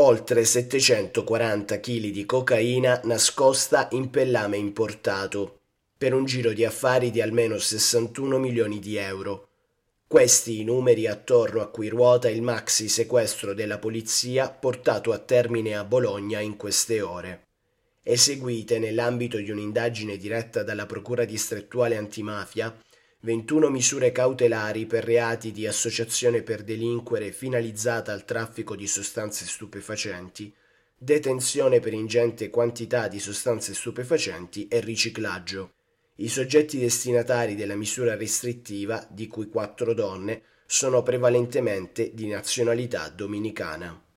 oltre 740 kg di cocaina nascosta in pellame importato, per un giro di affari di almeno 61 milioni di euro. Questi i numeri attorno a cui ruota il maxi sequestro della polizia portato a termine a Bologna in queste ore. Eseguite nell'ambito di un'indagine diretta dalla Procura distrettuale antimafia 21 misure cautelari per reati di associazione per delinquere finalizzata al traffico di sostanze stupefacenti, detenzione per ingente quantità di sostanze stupefacenti e riciclaggio. I soggetti destinatari della misura restrittiva, di cui quattro donne, sono prevalentemente di nazionalità dominicana.